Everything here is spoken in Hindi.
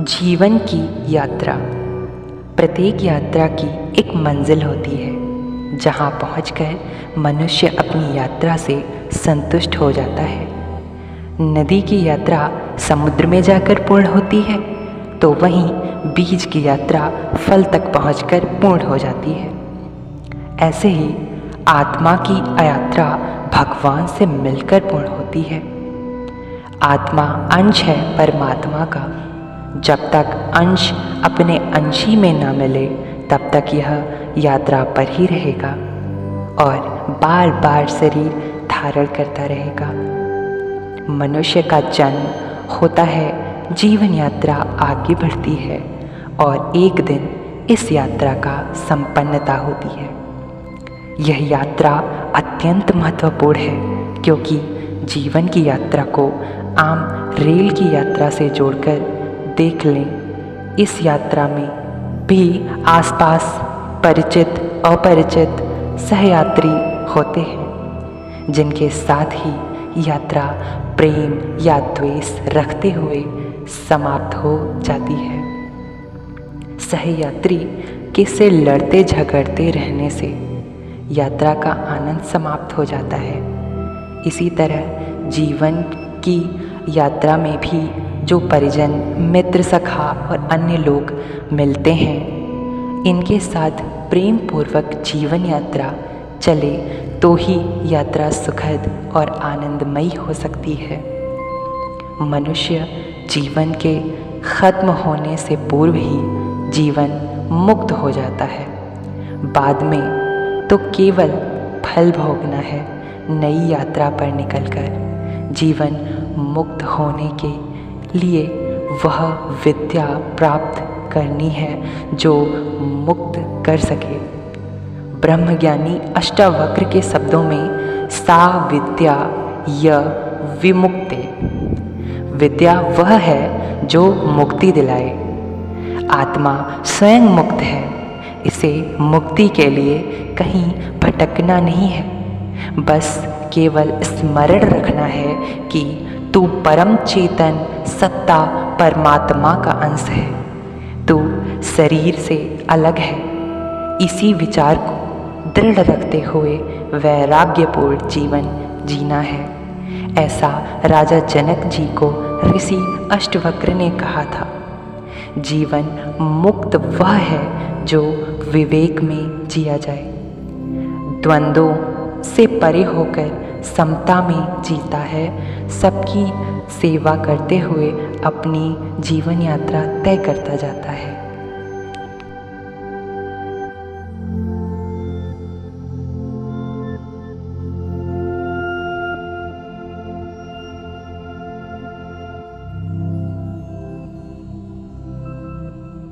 जीवन की यात्रा। प्रत्येक यात्रा की एक मंजिल होती है, जहाँ पहुँच कर मनुष्य अपनी यात्रा से संतुष्ट हो जाता है। नदी की यात्रा समुद्र में जाकर पूर्ण होती है तो वहीं बीज की यात्रा फल तक पहुंचकर पूर्ण हो जाती है। ऐसे ही आत्मा की यात्रा भगवान से मिलकर पूर्ण होती है। आत्मा अंश है परमात्मा का जब तक अंश अपने अंशी में न मिले, तब तक यह यात्रा पर ही रहेगा और बार बार शरीर धारण करता रहेगा। मनुष्य का जन्म होता है, जीवन यात्रा आगे बढ़ती है और एक दिन इस यात्रा का संपन्नता होती है। यह यात्रा अत्यंत महत्वपूर्ण है, क्योंकि जीवन की यात्रा को आम रेल की यात्रा से जोड़कर देख लें। इस यात्रा में भी आसपास परिचित, अपरिचित सहयात्री होते हैं, जिनके साथ ही यात्रा प्रेम या द्वेष रखते हुए समाप्त हो जाती है। सहयात्री के से लड़ते झगड़ते रहने से यात्रा का आनंद समाप्त हो जाता है। इसी तरह जीवन की यात्रा में भी जो परिजन, मित्र सखा और अन्य लोग मिलते हैं। इनके साथ प्रेम पूर्वक जीवन यात्रा चले तो ही यात्रा सुखद और आनंदमयी हो सकती है। मनुष्य जीवन के खत्म होने से पूर्व ही जीवन मुक्त हो जाता है। बाद में तो केवल फल भोगना है, नई यात्रा पर निकलकर। जीवन मुक्त होने के लिए वह विद्या प्राप्त करनी है जो मुक्त कर सके। ब्रह्मज्ञानी अष्टावक्र के शब्दों में सा विद्या य विमुक्ति। विद्या वह है जो मुक्ति दिलाए। आत्मा स्वयं मुक्त है। इसे मुक्ति के लिए कहीं भटकना नहीं है। बस केवल स्मरण रखना है कि तू परम चेतन, सत्ता परमात्मा का अंश है। तू शरीर से अलग है। इसी विचार को दृढ़ रखते हुए वैराग्यपूर्ण जीवन जीना है। ऐसा राजा जनक जी को ऋषि अष्टवक्र ने कहा था। जीवन मुक्त वह है जो विवेक में जिया जाए। द्वंद्वों से परे होकर समता में जीता है। सबकी सेवा करते हुए अपनी जीवन यात्रा तय करता जाता है।